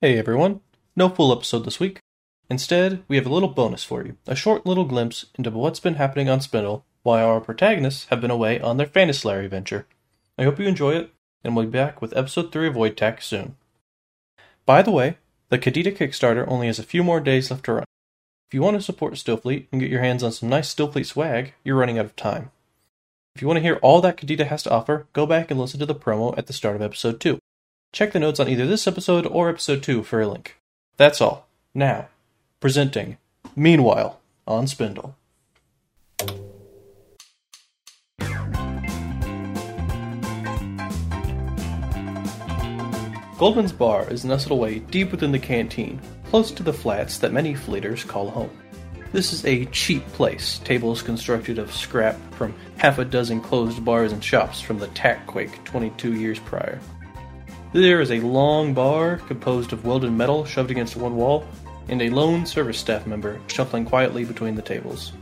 Hey everyone, no full episode this week. Instead, we have a little bonus for you a short little glimpse into what's been happening on Spindle while our protagonists have been away on their Fantasy venture. I hope you enjoy it, and we'll be back with episode 3 of Void Tech soon. By the way, the Qadida Kickstarter only has a few more days left to run. If you want to support Stillfleet and get your hands on some nice Stillfleet swag, you're running out of time. If you want to hear all that Qadida has to offer, go back and listen to the promo at the start of episode 2. Check the notes on either this episode or episode 2 for a link. That's all. Now, presenting Meanwhile on Spindle. Goldman's Bar is nestled away deep within the canteen, close to the flats that many fleeters call home. This is a cheap place. Tables constructed of scrap from half a dozen closed bars and shops from the tack quake 22 years prior. There is a long bar composed of welded metal shoved against one wall, and a lone service staff member shuffling quietly between the tables.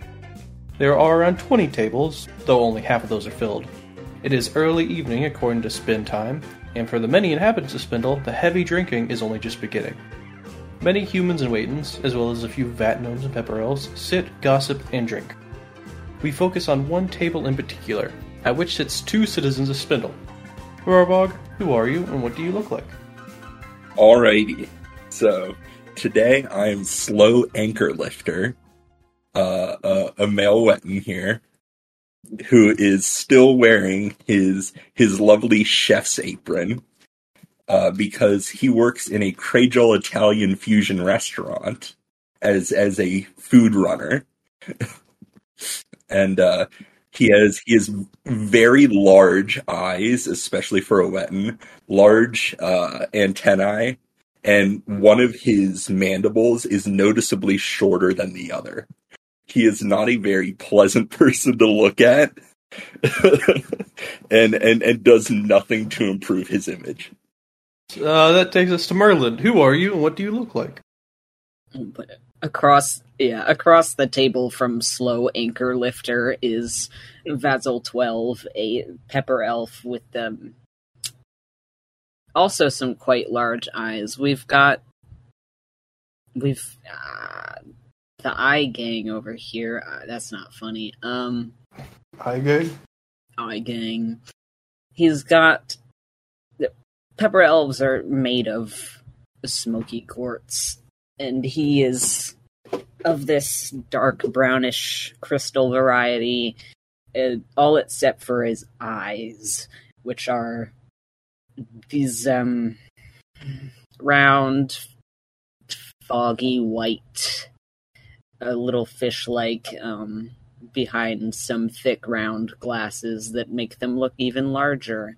There are around 20 tables, though only half of those are filled. It is early evening according to spin time, and for the many inhabitants of Spindle, the heavy drinking is only just beginning. Many humans and Waitons, as well as a few vat gnomes and pepper elves, sit, gossip, and drink. We focus on one table in particular, at which sits two citizens of Spindle. Barbog, who are you and what do you look like? Alrighty. So, today I am Slow Anchor Lifter, uh, uh, a male Wetton here, who is still wearing his his lovely chef's apron uh, because he works in a Cradle Italian fusion restaurant as as a food runner, and uh, he has he has very large eyes, especially for a Wetton, large uh, antennae, and one of his mandibles is noticeably shorter than the other. He is not a very pleasant person to look at. and and and does nothing to improve his image. Uh, that takes us to Merlin. Who are you and what do you look like? Across, yeah, across the table from Slow Anchor Lifter is Vazzle Twelve, a pepper elf with um, also some quite large eyes. We've got we've uh, the eye gang over here. Uh, that's not funny. Um, eye gang. Eye gang. He's got pepper elves are made of smoky quartz, and he is of this dark brownish crystal variety, uh, all except for his eyes, which are these um round, foggy white, a little fish-like um, behind some thick round glasses that make them look even larger.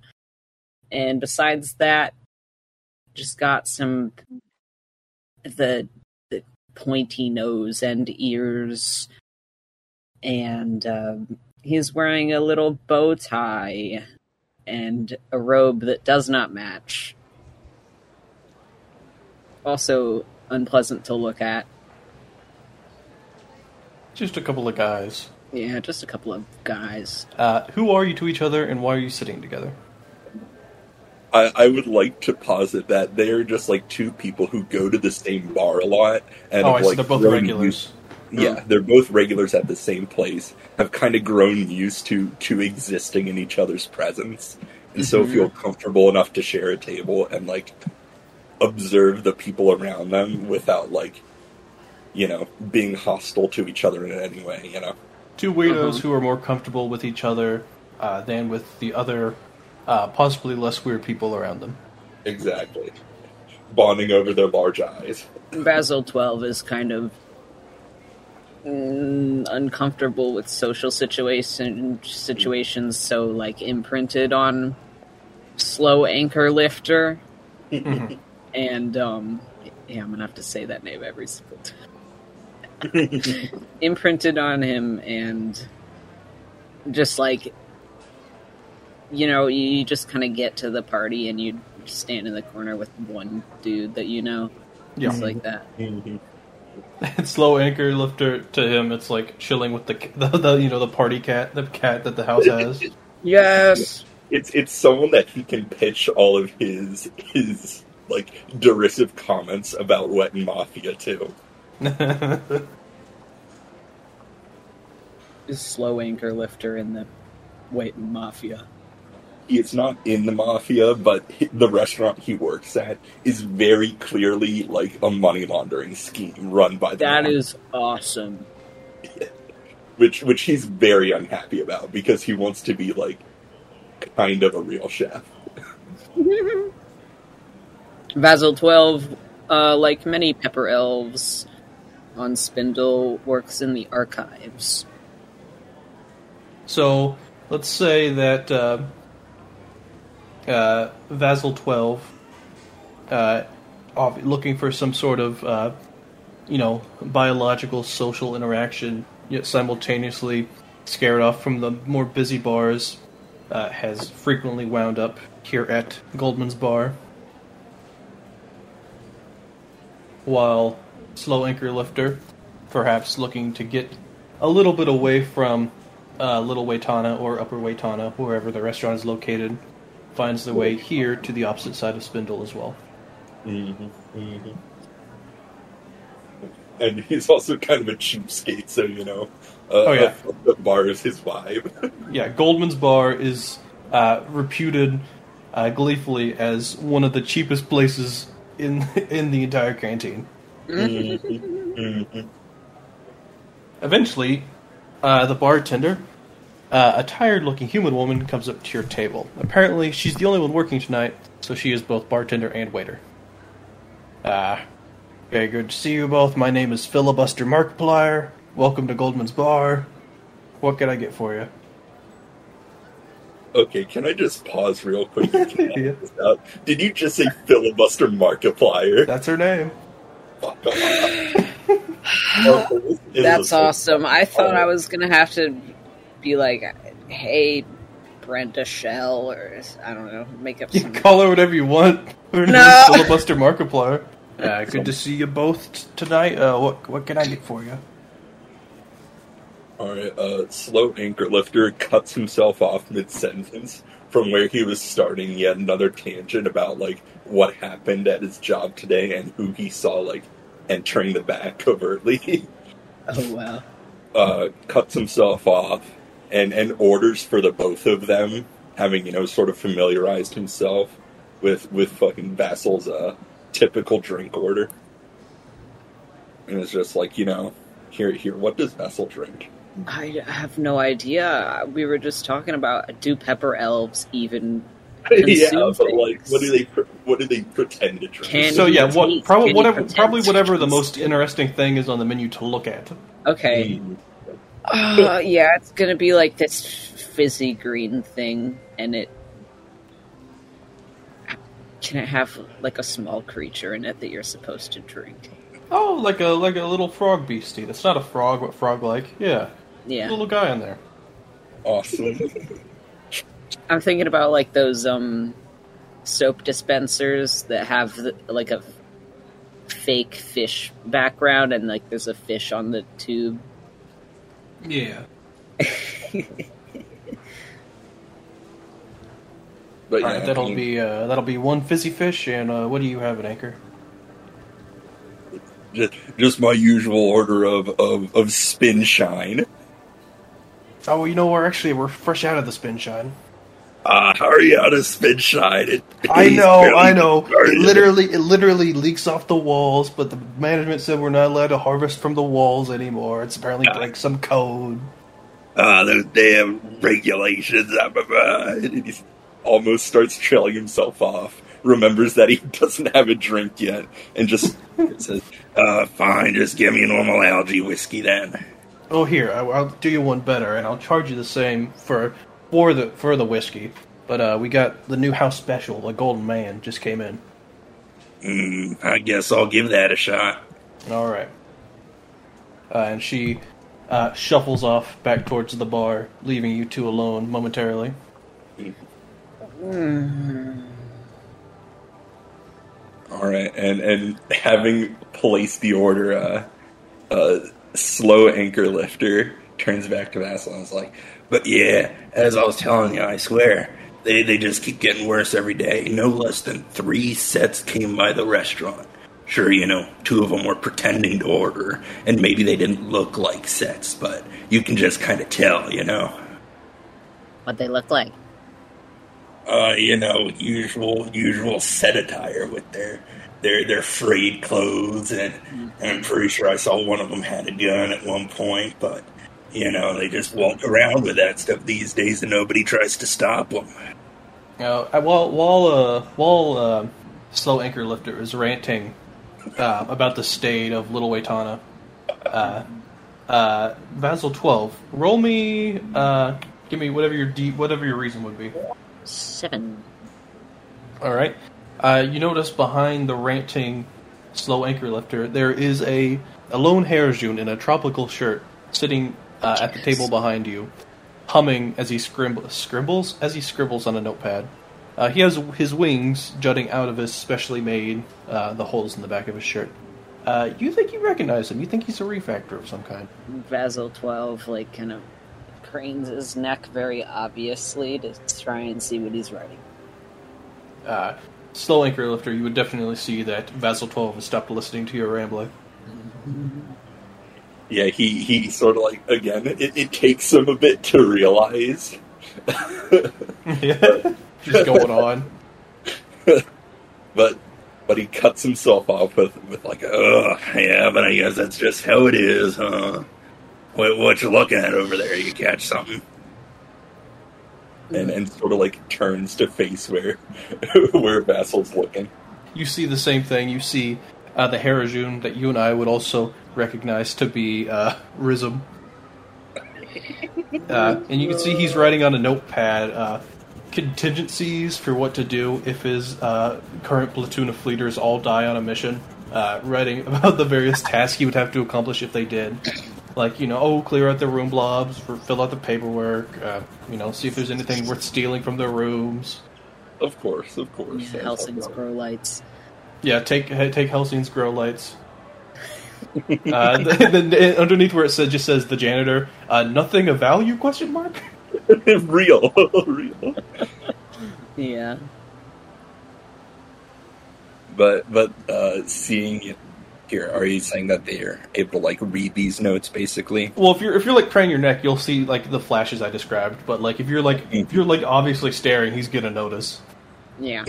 And besides that, just got some the the pointy nose and ears, and um, he's wearing a little bow tie and a robe that does not match. Also unpleasant to look at. Just a couple of guys. Yeah, just a couple of guys. Uh, who are you to each other, and why are you sitting together? I, I, would like to posit that they're just like two people who go to the same bar a lot and oh, have, like, they're both regulars. Used, yeah, they're both regulars at the same place. Have kind of grown used to to existing in each other's presence, and mm-hmm. so feel comfortable enough to share a table and like observe the people around them without like you know being hostile to each other in any way. You know, two weirdos uh-huh. who are more comfortable with each other uh, than with the other uh, possibly less weird people around them. Exactly. Bonding over their large eyes. Vazzle 12 is kind of mm, uncomfortable with social situation situations, so like imprinted on slow anchor lifter. And um, yeah, I'm gonna have to say that name every single time. imprinted on him and just like you know, you just kind of get to the party and you stand in the corner with one dude that you know. Yeah. Just like that. Mm-hmm. slow anchor lifter to him. It's like chilling with the, the, the you know the party cat, the cat that the house has. yes, it's it's someone that he can pitch all of his his like derisive comments about Wetton Mafia too. Is slow anchor lifter in the Waiting Mafia. He's not in the mafia, but the restaurant he works at is very clearly like a money laundering scheme run by the That mafia, is awesome. which which he's very unhappy about because he wants to be like kind of a real chef. Vazzle 12, uh, like many pepper elves on Spindle, works in the archives. So let's say that uh, uh, Vazzle 12, uh, off- looking for some sort of, uh, you know, biological social interaction, yet simultaneously scared off from the more busy bars, uh, has frequently wound up here at Goldman's Bar. While Slow Anchor Lifter, perhaps looking to get a little bit away from uh, Little Waitana or Upper Waitana, wherever the restaurant is located, finds the way here to the opposite side of Spindle as well. Mm-hmm. And he's also kind of a cheapskate, so you know, uh, Oh, yeah. the bar is his vibe. Yeah, Goldman's Bar is uh, reputed uh, gleefully as one of the cheapest places in in the entire canteen. Mhm. Eventually, uh, the bartender, uh, a tired-looking human woman, comes up to your table. Apparently, she's the only one working tonight, so she is both bartender and waiter. Ah, very good to see you both. My name is Filibuster Markiplier. Welcome to Goldman's Bar. What can I get for you? Okay, can I just pause real quick? Yeah. Did you just say filibuster Markiplier? That's her name. Fuck off. This is That's awesome. I thought I was gonna have to be like, hey, Brenda Shell, or I don't know, make up You some. call her whatever you want. Her name No. is Filibuster Markiplier. Uh, good to see you both t- tonight. Uh, what what can I get for you? Alright, uh, slow anchor lifter cuts himself off mid sentence from where he was starting yet another tangent about like what happened at his job today and who he saw like entering the back covertly. Oh wow. uh, cuts himself off and, and orders for the both of them, having you know sort of familiarized himself with with fucking Vazzle's uh, typical drink order, and it's just like you know, here here, what does Vazzle drink? I have no idea. We were just talking about do pepper elves even yeah, Consume but like, what do they what do they pretend to drink? Can So yeah, what taste- probably whatever probably whatever the most interesting thing is on the menu to look at. Okay. Mm. Uh, yeah, it's gonna be like this fizzy green thing, and it can it have like a small creature in it that you're supposed to drink? Oh, like a like a little frog beastie. That's not a frog, but frog like. Yeah, Yeah, little guy in there. Awesome. I'm thinking about like those um soap dispensers that have the, like a fake fish background, and like there's a fish on the tube. Yeah. But All yeah, right, that'll be uh, that'll be one fizzy fish, and uh, what do you have at anchor? just, just my usual order of, of, of spin shine. Oh, well, you know we're actually we're fresh out of the spin shine. Ah, hurry out of spin shine. It, I know, I know. It literally, it literally leaks off the walls, but the management said we're not allowed to harvest from the walls anymore. It's apparently Ah. like some code. Ah, those damn regulations. And he almost starts trailing himself off. Remembers that he doesn't have a drink yet, and just says, uh, "Fine, just give me a normal algae whiskey then." Oh, here, I'll do you one better, and I'll charge you the same for for the for the whiskey. But uh, we got the new house special, the Golden Man, just came in. Mm, I guess I'll give that a shot. All right. Uh, and she uh, shuffles off back towards the bar, leaving you two alone momentarily. All right, and and having placed the order, uh, uh, slow anchor lifter turns back to Vazzle and is like, "But yeah, as I was telling you, I swear, They they just keep getting worse every day. No less than three sets came by the restaurant. Sure, you know, two of them were pretending to order, and maybe they didn't look like sets, but you can just kind of tell, you know. What they look like? Uh, you know, usual usual set attire with their their their frayed clothes, and, and I'm pretty sure I saw one of them had a gun at one point, but you know, they just walk around with that stuff these days, and nobody tries to stop them. Uh, while while uh, while uh, slow anchor lifter is ranting uh, about the state of Little Waitana, uh, uh, Vazzle twelve, roll me, uh, give me whatever your deep, whatever your reason would be. Seven. All right. Uh, you notice behind the ranting slow anchor lifter, there is a, a lone Harajun in a tropical shirt sitting uh, at the table behind you, humming as he scrimb- scribbles as he scribbles on a notepad. Uh, he has his wings jutting out of his specially made uh, the holes in the back of his shirt. Uh, you think you recognize him? You think he's a refactor of some kind? Vazzle 12, like, kind of cranes his neck very obviously to try and see what he's writing. Uh, slow anchor lifter, you would definitely see that Vazzle 12 has stopped listening to your rambling. Yeah, he he sort of like again. It, it takes him a bit to realize, yeah, just going on. but but he cuts himself off with with like, "Ugh, yeah, but I guess that's just how it is, huh? What what you looking at over there? You catch something?" And and sort of like turns to face where where Vazzle's looking. You see the same thing. You see uh, the Harajun that you and I would also recognize to be uh, Rizm. Uh, and you can see he's writing on a notepad uh, contingencies for what to do if his uh, current platoon of fleeters all die on a mission. Uh, writing about the various tasks he would have to accomplish if they did. Like, you know, oh, clear out the room blobs, for, fill out the paperwork, uh, you know, see if there's anything worth stealing from their rooms. Of course, of course. Yeah, Helsing's grow lights. Yeah, take take Helsing's grow lights. uh, the, the, underneath where it says just says the janitor, uh, nothing of value? Question mark. real, real. Yeah. But but uh, seeing it here, are you saying that they're able to like read these notes basically? Well, if you're if you're like craning your neck, you'll see like the flashes I described. But like if you're like if you're like obviously staring, he's gonna notice. Yeah.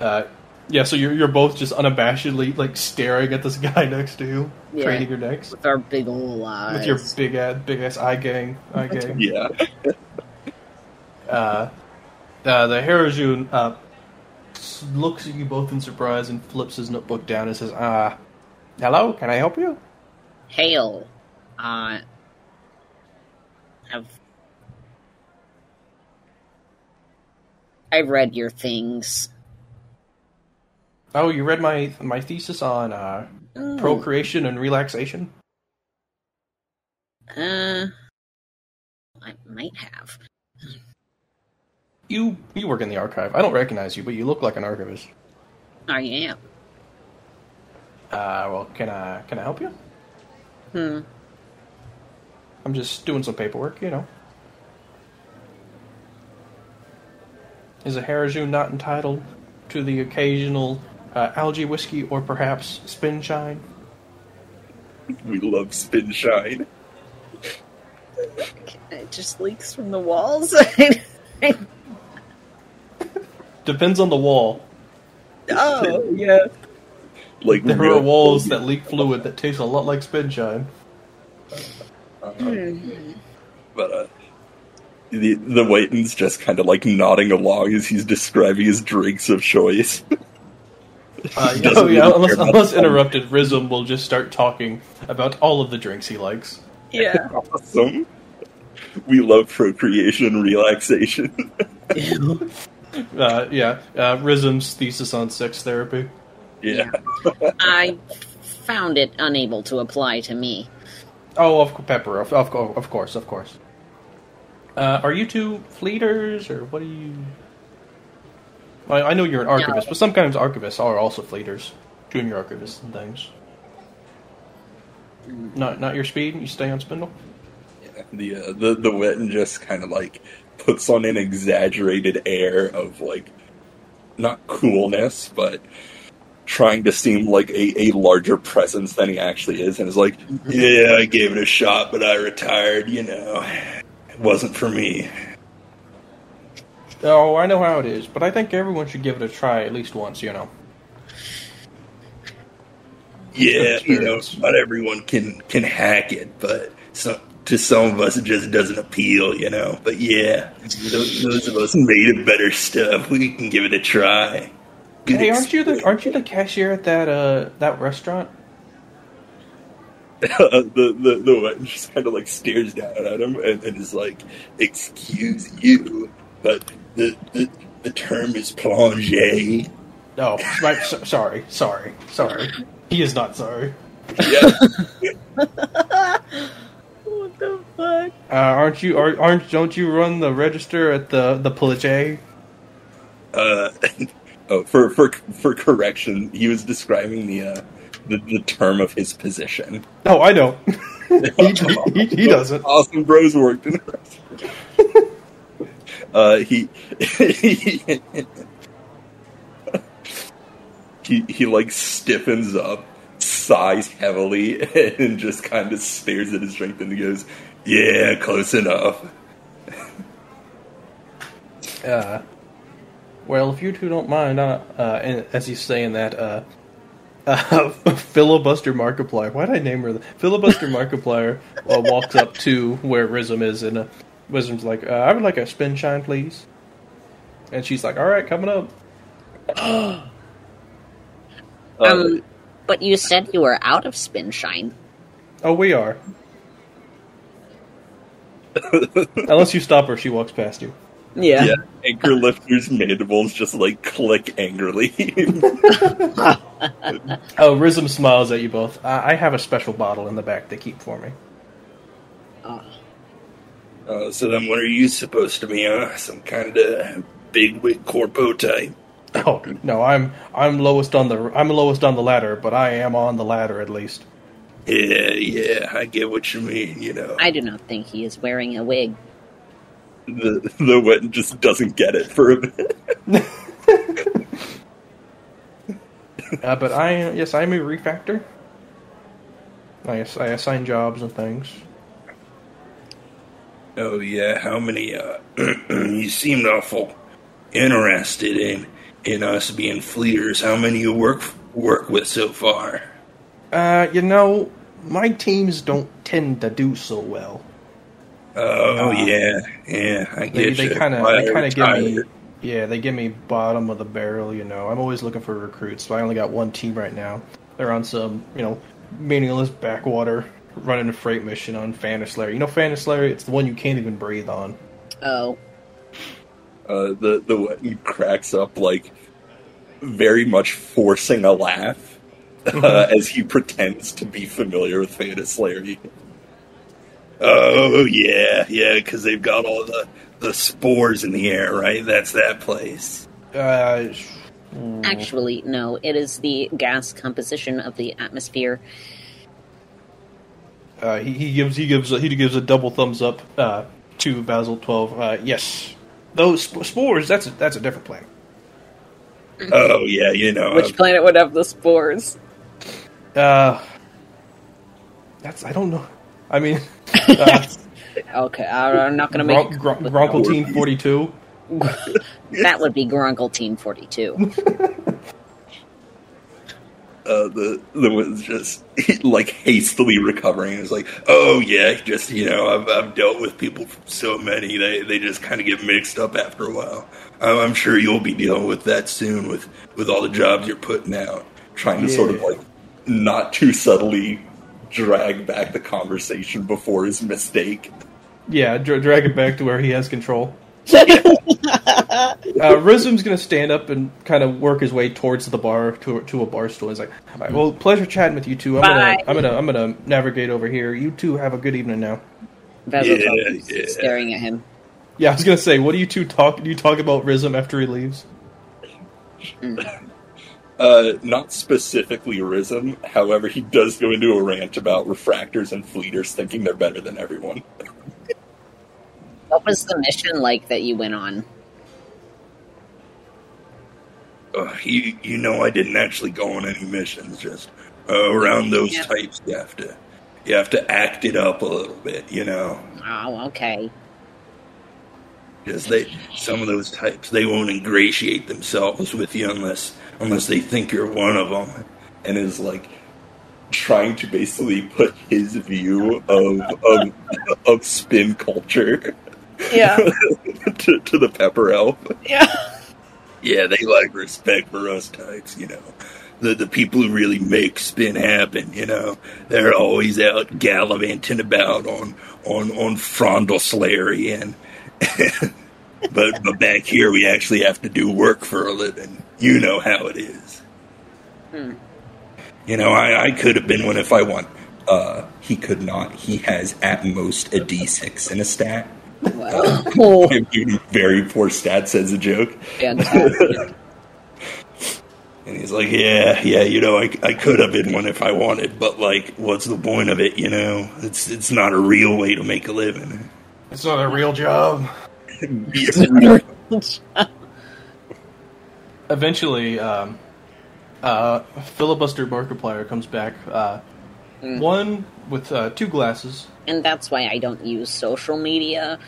Uh, yeah, so you're you're both just unabashedly like staring at this guy next to you, Yeah. craning your necks With our big ol' eyes. with your big ass big ass eye gang eye gang. Yeah. uh, uh, the Harajun uh, looks at you both in surprise and flips his notebook down and says, "Ah, hello, can I help you?" Hail. Uh. Have. I read your things. Oh, you read my my thesis on uh, Oh, procreation and relaxation. Uh. I might have. You you work in the archive. I don't recognize you, but you look like an archivist. I am. Uh, well, can I can I help you? Hmm. I'm just doing some paperwork, you know. Is a Harajun not entitled to the occasional uh, algae whiskey or perhaps spin shine? We love spin shine. It just leaks from the walls. Depends on the wall. oh. Yeah. Like There real are walls that leak fluid that taste a lot like spin shine. But uh, the the Waiton's just kind of like nodding along as he's describing his drinks of choice. Uh, yeah, oh, yeah, unless, unless interrupted, Rizm will just start talking about all of the drinks he likes. Yeah. awesome. We love procreation and relaxation. Uh, yeah, uh, Rizm's thesis on sex therapy. yeah. I found it unable to apply to me. Oh, of Pepper, of, of, of course, of course. Uh, are you two fleeters, or what are you? Well, I know you're an archivist, but sometimes archivists are also fleeters, junior archivists and things. Not not your speed. You stay on spindle. The uh, the the Witten just kind of like puts on an exaggerated air of like not coolness, but trying to seem like a, a larger presence than he actually is, and is like, "Yeah, I gave it a shot, but I retired. You know, it wasn't for me." Oh, I know how it is, but I think everyone should give it a try at least once. You know. Yeah, you know, experience. not everyone can can hack it, but some, to some of us it just doesn't appeal, you know. But yeah, those, those of us made of better stuff, we can give it a try. Good Hey, aren't you the aren't you the cashier at that uh that restaurant? the the the one just kind of like stares down at him and, and is like, "Excuse you, but the the, the term is plongé." Oh, my, so, sorry, sorry, sorry. He is not sorry. Yeah, What the fuck? Uh, aren't you? Are, aren't? Don't you run the register at the the Plage? uh, oh, for for for correction, he was describing the uh, the, the term of his position. No, I don't. he, he, he doesn't. Awesome Bros worked in a restaurant. Uh, he, he he like stiffens up, sighs heavily, and just kind of stares at his drink. And he goes, "Yeah, close enough." Uh, well, if you two don't mind, uh, uh, and as he's saying that, uh, uh, filibuster Markiplier. Why did I name her? that? Filibuster Markiplier uh, walks up to where Rizm is, and uh, Rizm's like, uh, "I would like a spin shine, please." And she's like, "All right, coming up." Uh, Um, but you said you were out of spin shine. Oh, we are. Unless you stop her, she walks past you. Yeah. yeah, anchor lifter's mandibles just like click angrily. Oh, Rizm smiles at you both. I, I have a special bottle in the back they keep for me. Uh, so then, what are you supposed to be? Huh? Some kind of bigwig corpo type? Oh no, I'm I'm lowest on the I'm lowest on the ladder, but I am on the ladder at least. Yeah, yeah, I get what you mean. You know, I do not think he is wearing a wig. the the wet just doesn't get it for a bit. Uh, but I yes, I'm a refactor. I I assign jobs and things. Oh yeah, how many? Uh, you seemed awful interested in in us being fleeters. How many you work work with so far? Uh, you know, my teams don't tend to do so well. Oh Uh, yeah, yeah, I They get they you. kind of they kind of give me yeah they give me bottom of the barrel. You know, I'm always looking for recruits. So I only got one team right now. They're on some you know meaningless backwater running a freight mission on Fantaslayer. You know Fantaslayer, it's the one you can't even breathe on. Oh, Uh, the the one cracks up like very much forcing a laugh uh, as he pretends to be familiar with Phantom Slayer. Oh yeah, yeah, because they've got all the the spores in the air, right? That's that place. Uh, actually, no. It is the gas composition of the atmosphere. Uh, he, he gives he gives a, he gives a double thumbs up uh, to Vazzle twelve. Uh, yes, those sp- spores. That's a, that's a different planet. Oh yeah, you know. Which planet would have the spores? Uh, that's I don't know. I mean, uh, Okay, I'm not going to make. Gron- Gron- Gronkeltine forty two. That would be Grunkle 42. uh, the the was just like hastily recovering. It's like, oh yeah, just you know, I've I've dealt with people from so many. They they just kind of get mixed up after a while. I'm, I'm sure you'll be dealing with that soon with with all the jobs you're putting out. Trying to sort of like not too subtly drag back the conversation before his mistake. Yeah, dra- drag it back to where he has control. uh, Rizm's gonna stand up and kind of work his way towards the bar to to a bar stool. He's like, All right, "Well, pleasure chatting with you two. I'm Bye. gonna I'm gonna I'm gonna navigate over here. You two have a good evening now." Vazzle Yeah, yeah. staring at him. Yeah, I was gonna say, what do you two talk? Do you talk about Rizm after he leaves? Uh, not specifically Rizm. However, he does go into a rant about refactors and fleeters thinking they're better than everyone. what was the mission like that you went on? Uh, you you know I didn't actually go on any missions. Just uh, around those Yeah. types, you have to you have to act it up a little bit. You know, Oh, okay. because they some of those types they won't ingratiate themselves with you unless unless they think you're one of them, and is like trying to basically put his view of of, of spin culture Yeah. to, to the pepper elf. yeah. Yeah, they like respect for us types, you know. The the people who really make spin happen, you know. They're always out gallivanting about on on on Frondleslary and but but back here we actually have to do work for a living. You know how it is. Hmm. You know, I, I could have been one if I want. Uh, he could not. He has at most a D6 in a stat. Well, oh, I'm giving very poor stats as a joke. fantastic. And he's like, yeah, yeah, you know, I, I could have been one if I wanted, but like, what's the point of it? You know, it's it's not a real way to make a living. It's not a real job. Eventually, um, uh, filibuster Markiplier comes back. Uh, Mm. One with uh, two glasses. And that's why I don't use social media.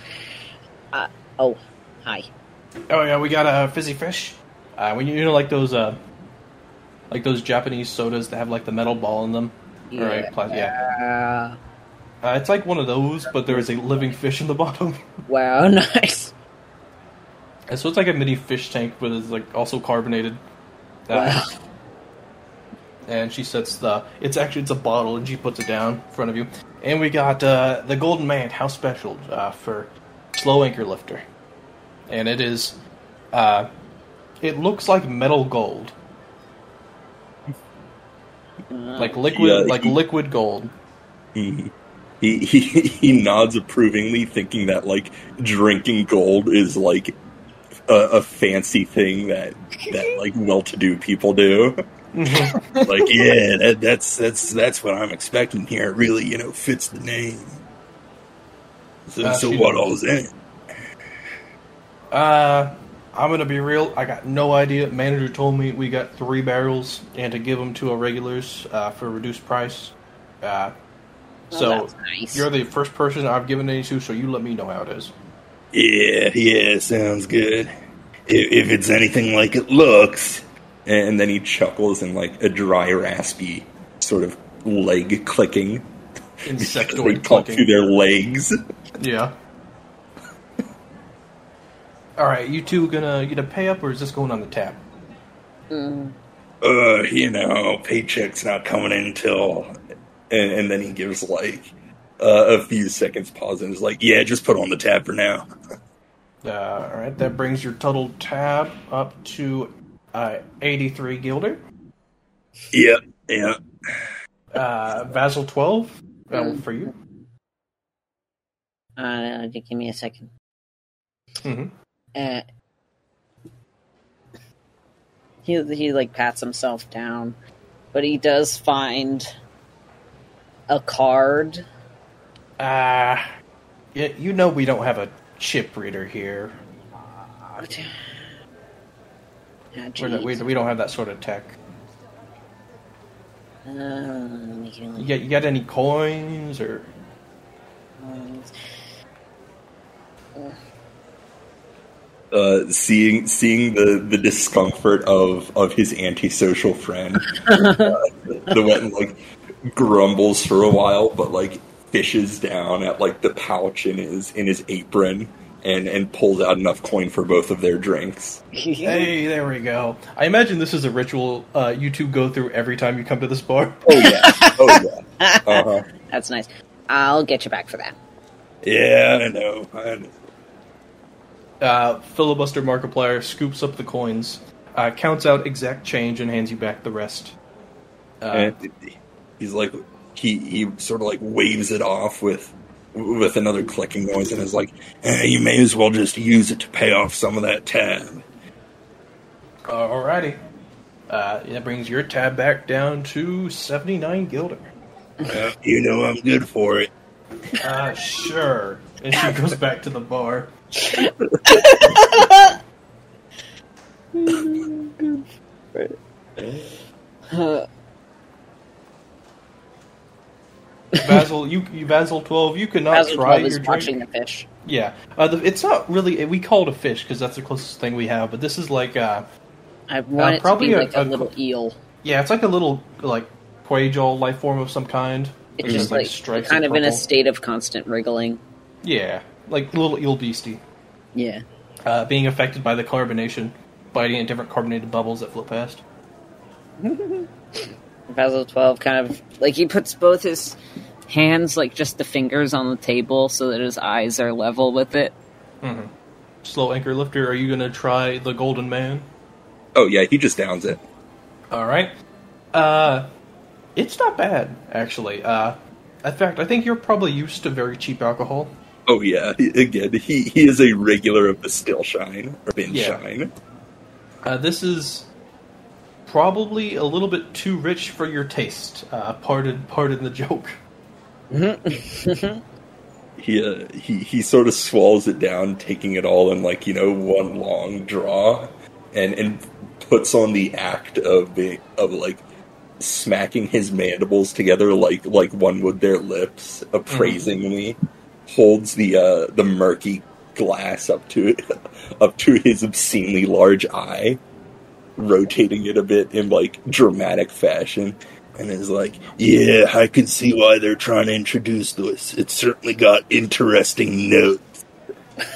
Uh, oh, hi. Oh yeah, we got a fizzy fish. Uh, when you, you know, like those, uh, like those Japanese sodas that have like the metal ball in them. All right, pla- yeah. Uh, Uh, it's like one of those, but there is a living fish in the bottom. wow, nice. and so it's like a mini fish tank, but it's like also carbonated. Uh, Wow. and she sets the it's actually it's a bottle and she puts it down in front of you and we got uh, the golden man house special uh, for slow anchor lifter. And it is uh, it looks like metal gold. Like liquid Yeah, like liquid gold. he, he he he nods approvingly, thinking that like drinking gold is like a, a fancy thing that that like well-to-do people do. like, yeah, that, that's that's that's what I'm expecting here. It really, you know, fits the name. So, Uh, so what all's in it? uh i'm gonna be real i got no idea manager told me we got three barrels and to give them to our regulars uh, for a reduced price uh, Oh, so that's nice. You're the first person I've given any to, so you let me know how it is. Yeah, yeah, sounds good. If, if it's anything like it looks. And then he chuckles in like a dry, raspy sort of leg clicking. they Insectoid talk through their legs. Yeah. All right, you two gonna you gonna pay up, or is this going on the tab? Mm, Uh, you know, paycheck's not coming in until. And, and then he gives like uh, a few seconds pause and is like, yeah, just put on the tab for now. Uh, all right, that brings your total tab up to uh, 83 gilder. Yeah, yeah. Uh, Vazzle 12 uh, for you. uh, give me a second. mm-hmm. Uh, he he like pats himself down, but he does find a card. Uh, you know we don't have a chip reader here. We're not, we, we don't have that sort of tech. Uh, let me give You you, got, you got any coins or? uh, seeing seeing the, the discomfort of, of his antisocial friend, uh, the Wetton like grumbles for a while, but like fishes down at like the pouch in his in his apron and and pulls out enough coin for both of their drinks. Hey, there we go. I imagine this is a ritual uh, you two go through every time you come to this bar. Oh yeah, oh yeah, uh huh. That's nice. I'll get you back for that. Yeah, I know. I know. Uh, filibuster Markiplier scoops up the coins, uh, counts out exact change, and hands you back the rest. Uh, And he's like he he sort of like waves it off with with another clicking noise and is like, eh, "You may as well just use it to pay off some of that tab." Alrighty. Uh, that brings your tab back down to 79 gilder. Uh, you know I'm good for it. Uh, sure. and she goes back to the bar. Uh, Vazzle, you, you Vazzle twelve, you cannot Vazzle try 12 your is drink. watching the fish. Yeah, uh, the, it's not really. We call it a fish because that's the closest thing we have. But this is like, uh, I want it to probably be a- like a, a- little eel. yeah, it's like a little like quail life form of some kind. It's just like stripes kind of in a state of constant wriggling. Yeah, like little eel beastie, Yeah. uh, being affected by the carbonation, biting at different carbonated bubbles that float past. Basil 12 kind of like he puts both his hands like just the fingers on the table so that his eyes are level with it. Slow anchor lifter, are you gonna try the golden man? Oh yeah, he just downs it. All right. Uh, it's not bad actually. Uh, in fact, I think you're probably used to very cheap alcohol. Oh yeah, again, he he is a regular of the still shine or bin Yeah. shine. Uh, this is probably a little bit too rich for your taste. Uh, pardon, pardon the joke. He uh, he he sort of swallows it down, taking it all in like you know one long draw, and and puts on the act of being of like smacking his mandibles together like like one would their lips appraisingly holds the uh the murky glass up to it up to his obscenely large eye rotating it a bit in like dramatic fashion and is like yeah i can see why they're trying to introduce this it's certainly got interesting notes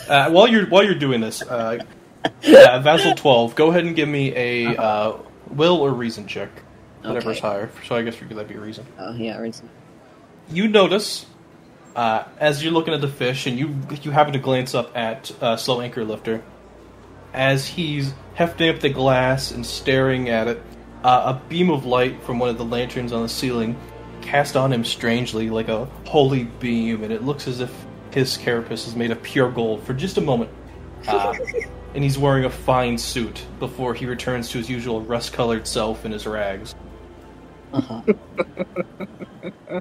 Uh, while you're while you're doing this, uh, uh, Vazzle twelve, go ahead and give me a uh, will or reason check, whatever's Okay. higher. So I guess that'd be a reason. Oh yeah, reason. you notice uh, as you're looking at the fish, and you you happen to glance up at uh, Slow Anchor Lifter, as he's hefting up the glass and staring at it. Uh, a beam of light from one of the lanterns on the ceiling cast on him strangely, like a holy beam, and it looks as if his carapace is made of pure gold for just a moment. Uh, and he's wearing a fine suit before he returns to his usual rust-colored self in his rags. Uh-huh.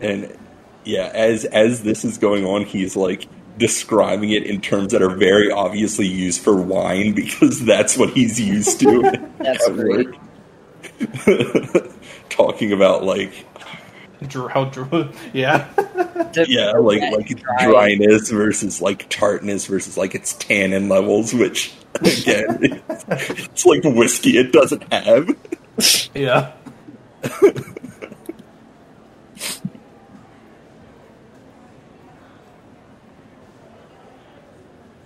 and yeah as as this is going on he's like describing it in terms that are very obviously used for wine because that's what he's used to That's at great. work. talking about like How, dr- yeah. Yeah like like dry. dryness versus like tartness versus like its tannin levels which again it's like whiskey it doesn't have Yeah.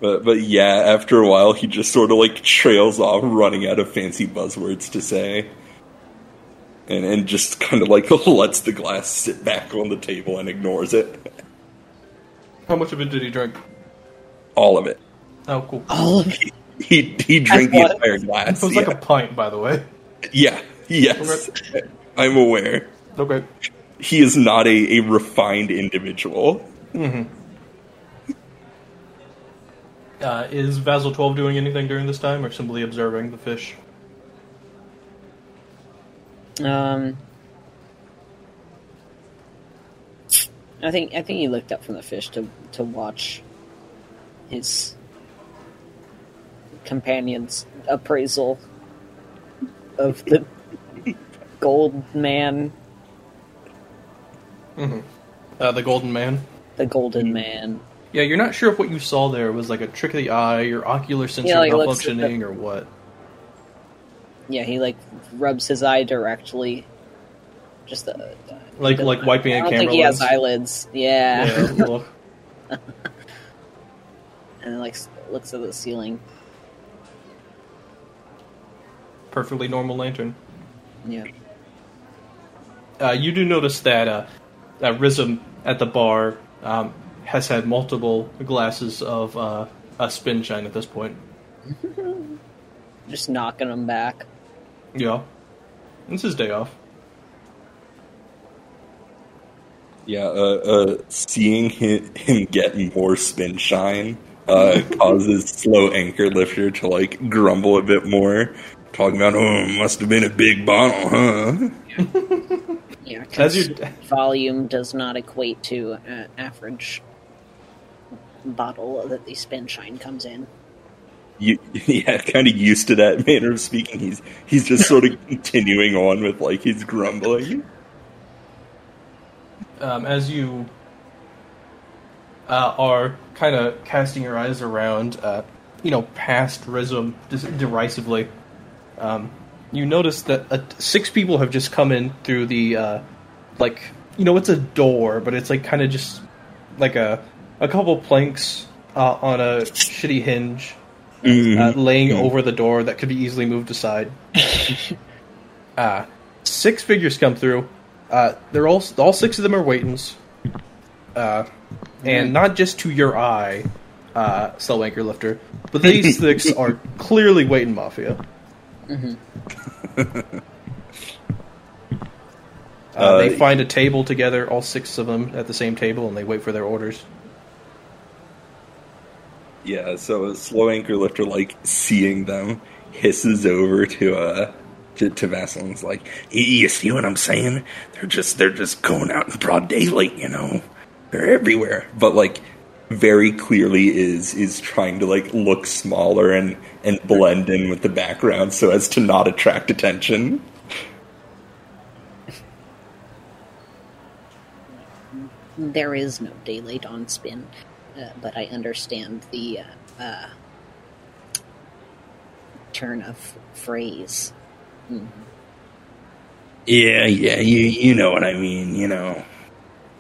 But but yeah, after a while, he just sort of like trails off, running out of fancy buzzwords to say, and and just kind of like lets the glass sit back on the table and ignores it. How much of it did he drink? All of it. Oh, cool. All of it. He he drank the entire glass. It was yeah. like a pint, by the way. yeah. Yes, I'm aware. Okay. He is not a, a refined individual. Mm-hmm. Uh, is Vazzle 12 doing anything during this time, or simply observing the fish? Um, I think I think he looked up from the fish to to watch his companion's appraisal of the gold man, Uh, the Golden Man. the golden man. Yeah, you're not sure if what you saw there was like a trick of the eye, your ocular sensor Yeah, like, malfunctioning, or what. Yeah, he like rubs his eye directly. Just the, Like like wiping I a don't camera think he has eyelids. Yeah, Yeah, and then, like looks at the ceiling. perfectly normal lantern. Yeah. Uh, you do notice that uh, that Rizm at the bar um, has had multiple glasses of uh, a spin shine at this point. Just knocking them back. Yeah, it's his day off. Yeah, uh, uh, seeing him, him get more spin shine uh, causes slow anchor lifter to like grumble a bit more, talking about oh, must have been a big bottle, huh? Yeah, As 'cause you volume does not equate to an average bottle that the spin shine comes in. You, yeah, kind of used to that manner of speaking. He's he's just sort of continuing on with like his grumbling. um, as you uh, are kind of casting your eyes around, uh, you know, past Rizm dis- derisively, um, you notice that uh, six people have just come in through the, uh, like, you know, it's a door, but it's like kind of just like a a couple planks uh, on a shitty hinge. uh, laying over the door that could be easily moved aside. uh, six figures come through. Uh, they're all all six of them are Waitons, uh, and not just to your eye, uh, Slow Anchor Lifter, but these six are clearly Waiton Mafia. Uh, they Uh, find a table together, all six of them at the same table, and they wait for their orders. Yeah, so a slow anchor lifter, like seeing them, hisses over to uh to, to Vasselin's like, you see what I'm saying? They're just they're just going out in broad daylight, you know. They're everywhere, but like very clearly is is trying to like look smaller and and blend in with the background so as to not attract attention. There is no daylight on spin, uh, but I understand the uh, uh, turn of phrase. Yeah, yeah, you you know what I mean, you know.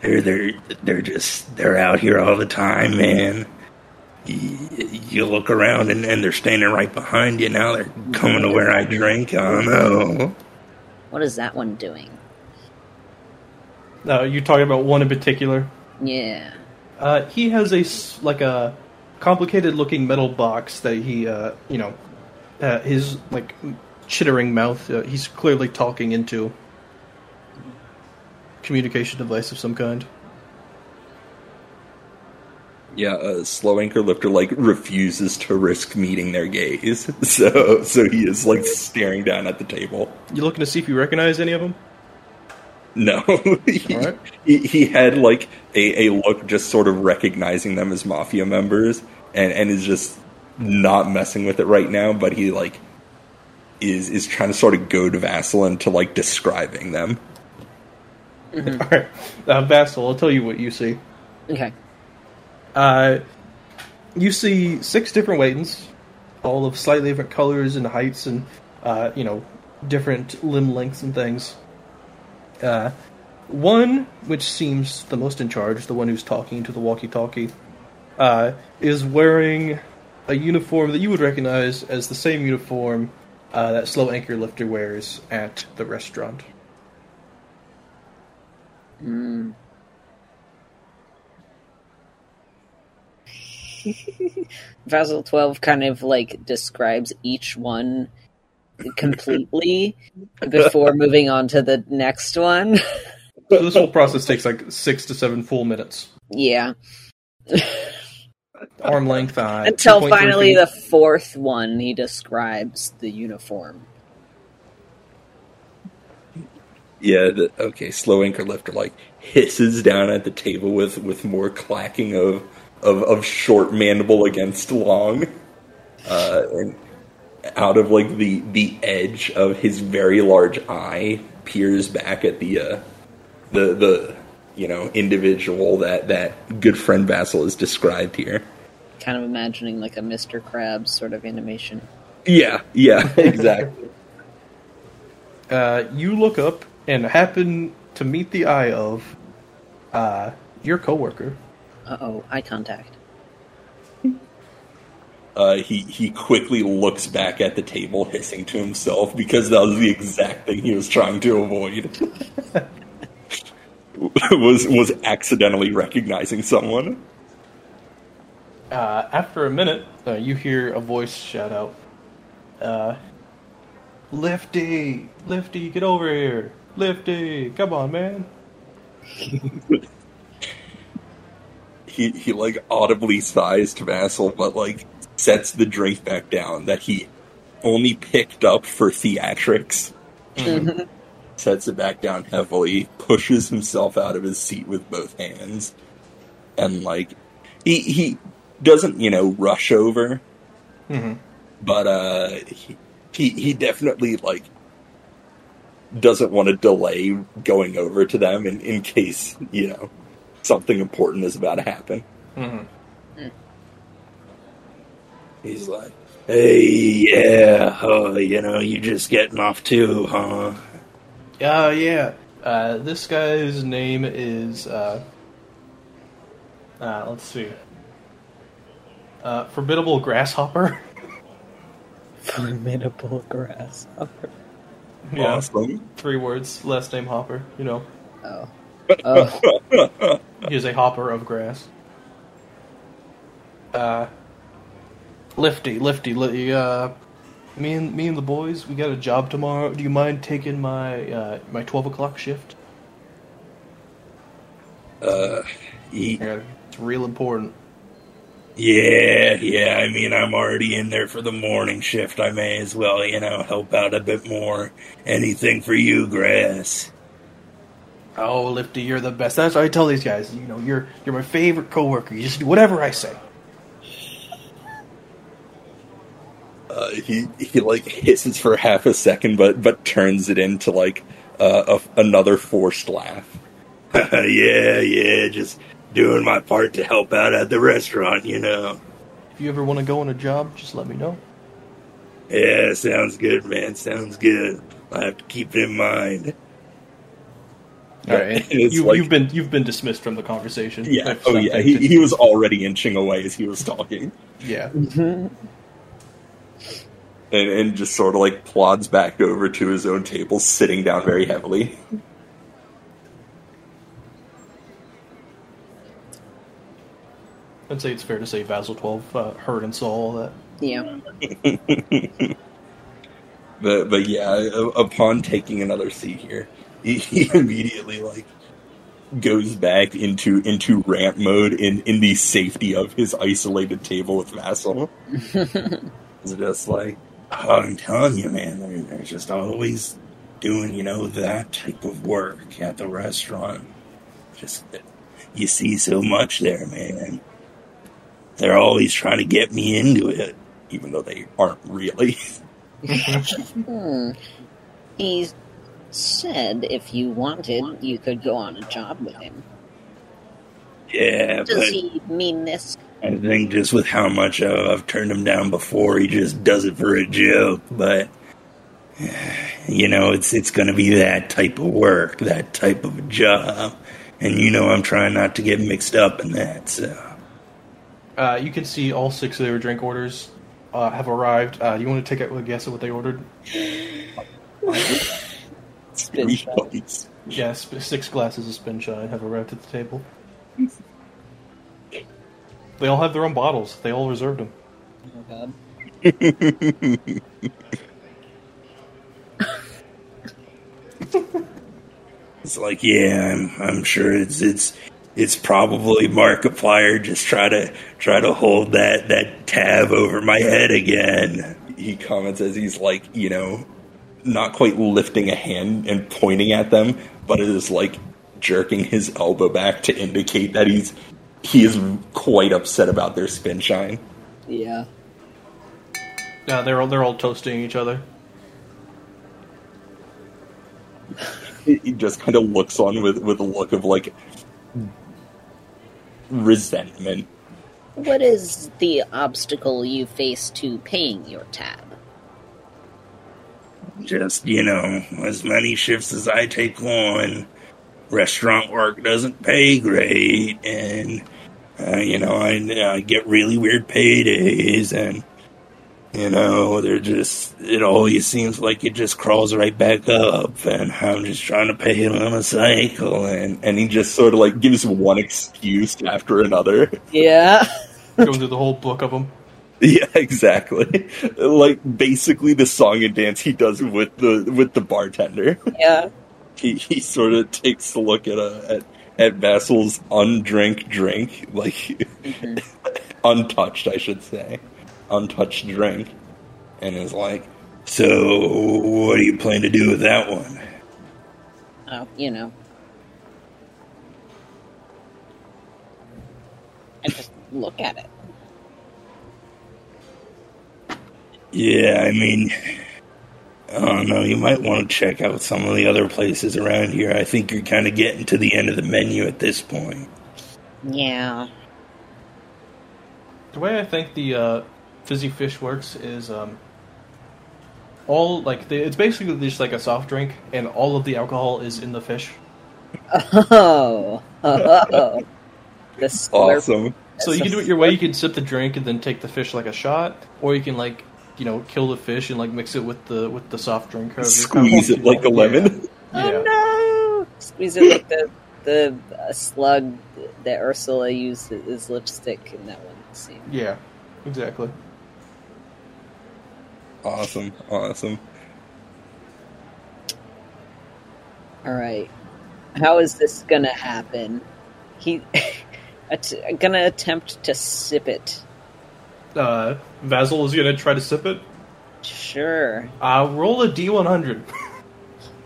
They're they're they're just they're out here all the time, man. You, you look around and, and they're standing right behind you now. They're coming to where I drink. I don't know. What is that one doing? Uh, you talking about one in particular? Yeah. Uh, he has a s- like a complicated looking metal box that he, uh, you know, uh, his like chittering mouth. Uh, he's clearly talking into communication device of some kind. Yeah, a slow anchor lifter like refuses to risk meeting their gaze, so so he is like staring down at the table. You looking to see if you recognize any of them? No, he, Alright. he, he had like a, a look just sort of recognizing them as mafia members and, and is just not messing with it right now, but he like is is trying to sort of go to Vaseline to like describing them. All right, uh, Vazzle. I'll tell you what you see. Okay. Uh, you see six different Waitons, all of slightly different colors and heights and, uh, you know, different limb lengths and things. Uh, one, which seems the most in charge, the one who's talking to the walkie-talkie, uh, is wearing a uniform that you would recognize as the same uniform uh, that Slow Anchor Lifter wears at the restaurant. Vazzle 12 kind of like describes each one completely before moving on to the next one. So this whole process takes like six to seven full minutes. yeah. Arm length, uh, Until finally feet. the fourth one he describes the uniform. Yeah, the, okay, slow anchor lifter like hisses down at the table with with more clacking of of, of short mandible against long. Uh, and out of like the the edge of his very large eye peers back at the uh the the you know individual that that good friend Vazzle is described here. Kind of imagining like a Mr. Krabs sort of animation. Yeah, yeah, exactly. uh, you look up and happen to meet the eye of uh, your coworker. Uh oh, eye contact. Uh, he he quickly looks back at the table, hissing to himself because that was the exact thing he was trying to avoid. was was accidentally recognizing someone. Uh, after a minute, uh, you hear a voice shout out, uh, "Lifty, Lifty, get over here! Lifty, come on, man!" He he like audibly sighs to Vazzle, but like sets the drink back down that he only picked up for theatrics. sets it back down heavily, pushes himself out of his seat with both hands, and like he he doesn't you know rush over, Mhm. but uh he, he he definitely like doesn't want to delay going over to them in, in case you know something important is about to happen. Mhm. He's like, "Hey, yeah, uh, you know, you just getting off too, huh?" Uh, yeah. Uh, this guy's name is, uh, uh, let's see. Uh, Formidable Grasshopper. Formidable grasshopper. yeah, Awesome. three words, last name Hopper, you know. Oh. Oh. He is a hopper of grass. Uh, Lifty, Lifty, li- uh, me and me and the boys, we got a job tomorrow. Do you mind taking my uh, my twelve o'clock shift? Uh, he, Yeah, it's real important. yeah, yeah. I mean, I'm already in there for the morning shift. I may as well, you know, help out a bit more. Anything for you, Grass. Oh, Lifty, you're the best. That's what I tell these guys. You know, you're you're my favorite coworker. You just do whatever I say. Uh, he he like hisses for half a second, but but turns it into like uh, a, another forced laugh. yeah, yeah, just doing my part to help out at the restaurant, you know. If you ever want to go on a job, just let me know. Yeah, sounds good, man. Sounds good. I have to keep it in mind. All right, It's you, like- you've been you've been dismissed from the conversation. Yeah. Oh, yeah. He, he was already inching away as he was talking, yeah. And, and just sort of like plods back over to his own table, sitting down very heavily. I'd say it's fair to say Vazzle twelve uh, heard and saw all that. Yeah. But but yeah, upon taking another seat here, he, he immediately like goes back into into rant mode in in the safety of his isolated table with Vazzle. it's just like "Oh, I'm telling you, man, they're, they're just always doing you know that type of work at the restaurant. Just you see so much there, man. They're always trying to get me into it, even though they aren't really. Hmm. He said if you wanted, you could go on a job with him. Yeah, Does but he mean this? I think just with how much uh, I've turned him down before, he just does it for a joke. But you know, it's it's going to be that type of work, that type of job, and you know, I'm trying not to get mixed up in that. So Uh, you can see all six of their drink orders uh, have arrived. Uh, you want to take a guess at what they ordered? Spin Three shot. bites. Yes, six glasses of spin shine have arrived at the table. They all have their own bottles. They all reserved them. Oh god. It's like, yeah, I'm I'm sure it's it's it's probably Markiplier just try to try to hold that that tab over my head again. He comments as he's like, you know, not quite lifting a hand and pointing at them, but it is like jerking his elbow back to indicate that he's he is quite upset about their spin shine. Yeah. Yeah, they're all they're all toasting each other. He he just kind of looks on with with a look of like resentment. What is the obstacle you face to paying your tab? just you know as many shifts as i take on restaurant work doesn't pay great and uh, you know I, I get really weird paydays and you know they're just it always seems like it just crawls right back up and i'm just trying to pay him on a cycle and and he just sort of like gives one excuse after another Yeah. Going through the whole book of them. Yeah, exactly. Like basically the song and dance he does with the with the bartender. yeah. He he sort of takes a look at a at at Vazzle's undrink drink, like mm-hmm. untouched, I should say, untouched drink, and is like, "So, what do you plan to do with that one?" Oh, you know. I just look at it. Yeah, I mean, I don't know. You might want to check out some of the other places around here. I think you're kind of getting to the end of the menu at this point. Yeah. The way I think the uh, fizzy fish works is um, all like the, it's basically just like a soft drink, and all of the alcohol is in the fish. Oh. oh. the. Awesome. So you can do it your way. You can sip the drink and then take the fish like a shot, or you can like you know kill the fish and like mix it with the with the soft drink. however- Squeeze it like a lemon. Yeah. yeah. Oh no! Squeeze it like the the uh, slug that Ursula used as lipstick in that one scene. Yeah, exactly. Awesome. Awesome. All right, how is this gonna happen? He att- gonna attempt to sip it. Uh, Vazzle is gonna try to sip it. Sure. Uh, roll a d one hundred.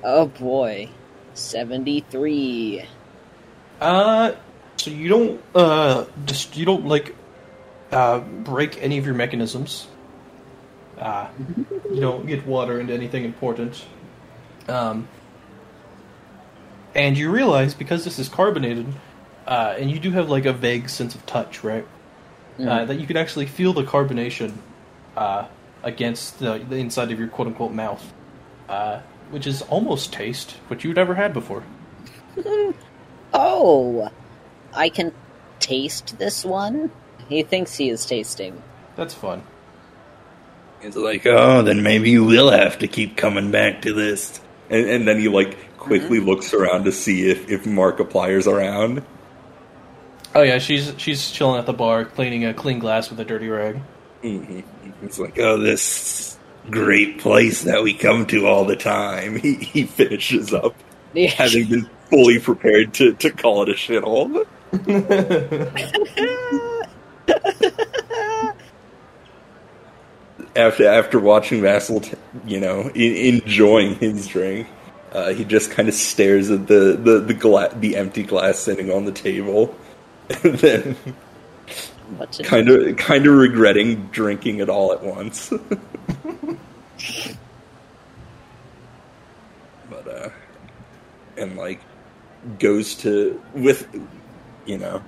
Oh boy, seventy three. Uh, so you don't uh just you don't like uh break any of your mechanisms. Uh, you don't get water into anything important. Um, and you realize because this is carbonated, uh, and you do have like a vague sense of touch, right? Uh, that you can actually feel the carbonation uh, against the, the inside of your quote unquote mouth, uh, which is almost taste, which you've never had before. Oh, I can taste this one. He thinks he is tasting. That's fun. It's like, oh, then maybe you will have to keep coming back to this. And, and then he like quickly looks around to see if if Markiplier's around. Oh yeah, she's she's chilling at the bar, cleaning a clean glass with a dirty rag. It's like, oh, this great place that we come to all the time. He he finishes up, Yeah. having been fully prepared to to call it a shithole. after after watching Vazzle, t- you know, in, enjoying his drink, uh, he just kind of stares at the the the, gla- the empty glass sitting on the table, and then What kind of kind of regretting drinking it all at once. but uh, and like goes to with, you know.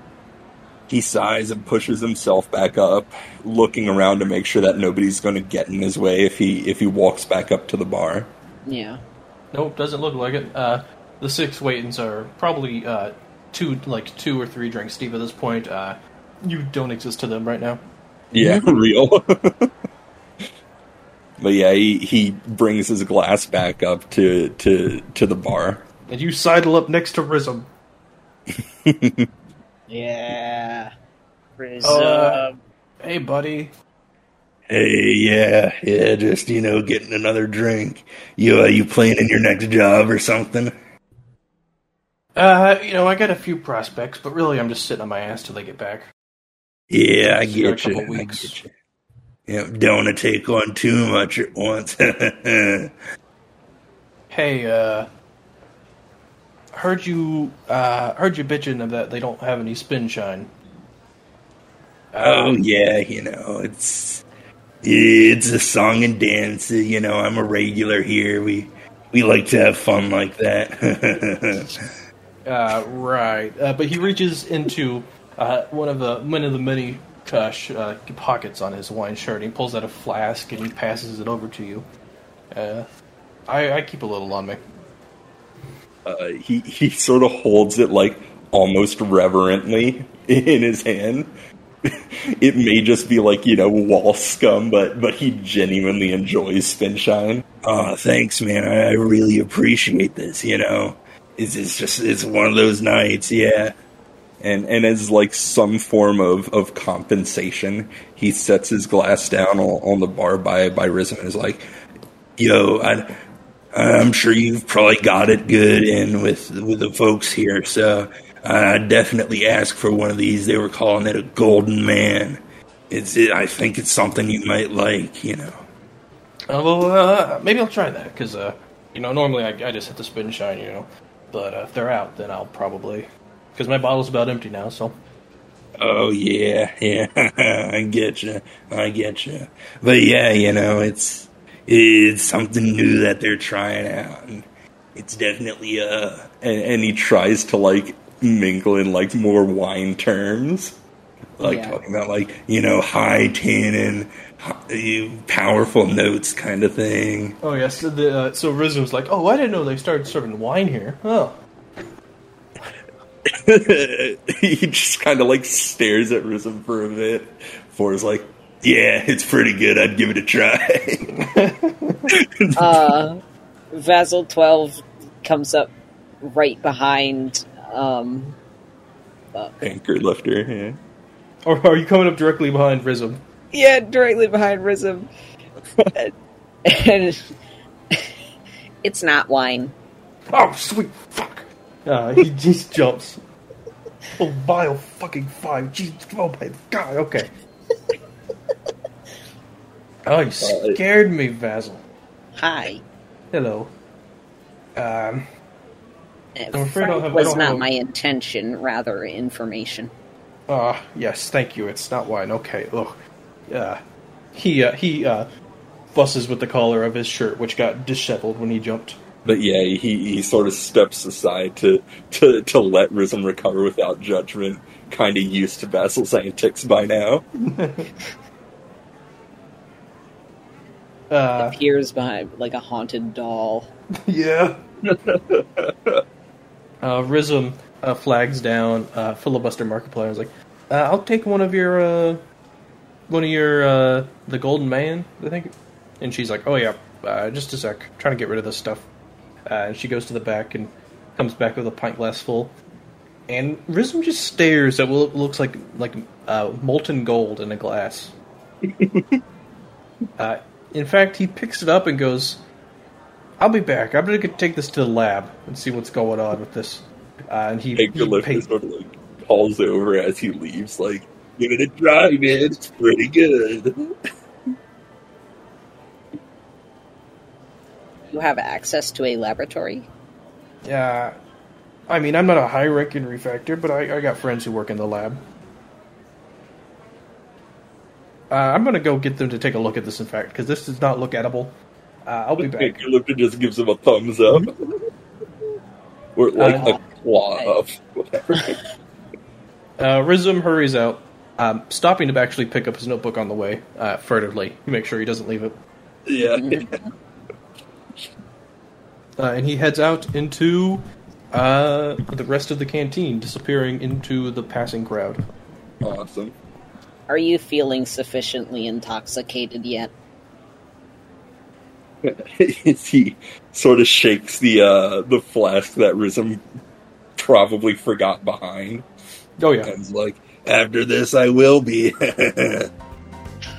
He sighs and pushes himself back up, looking around to make sure that nobody's going to get in his way if he if he walks back up to the bar. Yeah. Nope, doesn't look like it. Uh, the six Waitons are probably uh, two, like two or three drinks deep at this point. Uh, you don't exist to them right now. Yeah, real. but yeah, he, he brings his glass back up to to to the bar. And you sidle up next to Rizm. Yeah. Prism. Uh, Hey, buddy. Hey, yeah, yeah, just you know, getting another drink. You uh, you playing in your next job or something? Uh, you know, I got a few prospects, but really I'm just sitting on my ass till they get back. Yeah, I get you. I get you. Yeah, don't want to take on too much at once. Hey, uh, heard you, uh, heard you bitching that they don't have any spin shine. Oh yeah, you know it's it's a song and dance. You know, I'm a regular here. We we like to have fun like that. Uh, right. Uh, but he reaches into uh, one of the one of the many uh, sh- uh, pockets on his Hawaiian shirt. And he pulls out a flask and he passes it over to you. Uh, I, I keep a little on me. uh, he he sort of holds it like almost reverently in his hand. It may just be like you know wall scum, but but he genuinely enjoys spin shine. Oh, thanks, man. I, I really appreciate this. You know, it's, it's just it's one of those nights, yeah. And and as like some form of, of compensation, he sets his glass down on, on the bar by by Rizm and is like, "Yo, I, I'm sure you've probably got it good in with with the folks here, so I definitely ask for one of these. They were calling it a golden man. It's it, I think it's something you might like, you know. Uh, well, uh, maybe I'll try that because, uh, you know, normally I, I just hit the spin shine, you know. But uh, if they're out, then I'll probably because my bottle's about empty now. So Oh yeah, yeah, I get you, I get you. But yeah, you know, it's it's something new that they're trying out, and it's definitely uh. And, and he tries to like mingle in like more wine terms, like Yeah. talking about like you know high tannin, hi- powerful notes kind of thing. oh yes, so the uh, so Rizm's like, oh, I didn't know they started serving wine here. Oh, he just kind of like stares at Rizm for a bit. For's like, "Yeah, it's pretty good. I'd give it a try." uh, Vazzle 12 comes up right behind. Um, Anchor lifter. Yeah. or are you coming up directly behind Rizm? yeah, directly behind Rizm. and it's not wine. Oh, sweet fuck! Uh, he just jumps. Oh, vile fucking five. Jeez, oh my god, okay. Oh, you scared me, Vazzle. Hi. Hello. Um, I'm afraid I'll have- was don't have my intention, rather information. ah, yes, thank you. It's not wine. Okay, ugh. Yeah. He, uh, he, uh, fusses with the collar of his shirt, which got disheveled when he jumped. But yeah, he, he sort of steps aside to to, to let Rizm recover without judgment. Kind of used to Vazzle's antics by now. Uh, Appears behind like a haunted doll. Yeah. uh, Rizm uh, flags down uh, filibuster Markiplier. Is like, uh, I'll take one of your, uh, one of your, uh, the Golden Man, I think. And she's like, Oh yeah, uh, just a sec, trying to get rid of this stuff. Uh, and she goes to the back and comes back with a pint glass full. And Rizm just stares at what looks like like uh, molten gold in a glass. uh, in fact, he picks it up and goes, I'll be back. I'm gonna take this to the lab and see what's going on with this. Uh, and he, Anchor he lifter pay- sort of like calls over as he leaves, like, "Give it a try, man. It's pretty good." You have access to a laboratory. Yeah, I mean, I'm not a high-ranking refactor, but I, I got friends who work in the lab. Uh, I'm gonna go get them to take a look at this. In fact, because this does not look edible. Uh, I'll be back. Anchor lifter just gives him a thumbs up, or like Uh, a claw up, whatever. Uh, Rizm hurries out, um, stopping to actually pick up his notebook on the way, uh, furtively. Make sure he doesn't leave it. yeah. Uh, and he heads out into uh, the rest of the canteen, disappearing into the passing crowd. awesome. Are you feeling sufficiently intoxicated yet? he sort of shakes the uh the flask that Rizm probably forgot behind, Oh yeah, and like, "After this, I will be."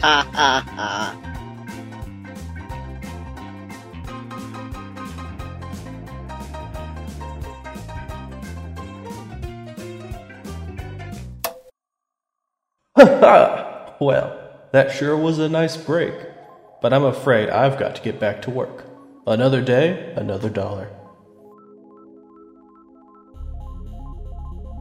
Ha ha ha. well, that sure was a nice break. But I'm afraid I've got to get back to work. Another day, another dollar.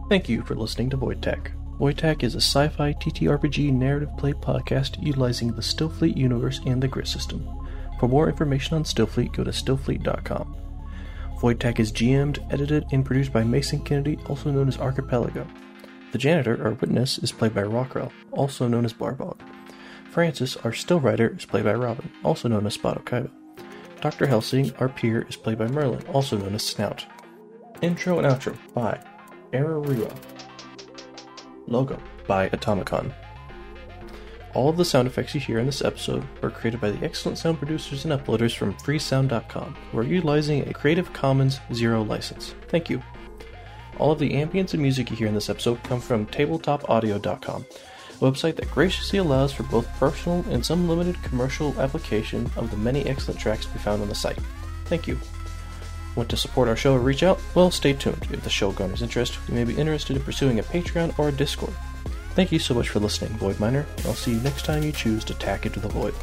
Thank you for listening to Void Tech. Void Tech is a sci fi TTRPG narrative play podcast utilizing the Stillfleet universe and the Grit system. For more information on Stillfleet, go to stillfleet.com. Void Tech is GM'd, edited, and produced by Mason Kennedy, also known as Archipelego. The janitor, or witness, is played by Rockwell, also known as Barbog. Francis, our still writer, is played by Robin, also known as Spodokaiba. Dr. Helsing, our peer, is played by Merlin, also known as Snout. Intro and outro by awerewa. Logo by Atomikon. All of the sound effects you hear in this episode were created by the excellent sound producers and uploaders from freesound.com, who are utilizing a Creative Commons Zero license. Thank you. All of the ambience and music you hear in this episode come from tabletopaudio.com, a website that graciously allows for both personal and some limited commercial application of the many excellent tracks to be found on the site. Thank you. Want to support our show or reach out? Well, stay tuned. If the show garners interest, you may be interested in pursuing a Patreon or a Discord. Thank you so much for listening, Void Miner, I'll see you next time you choose to tack into the void.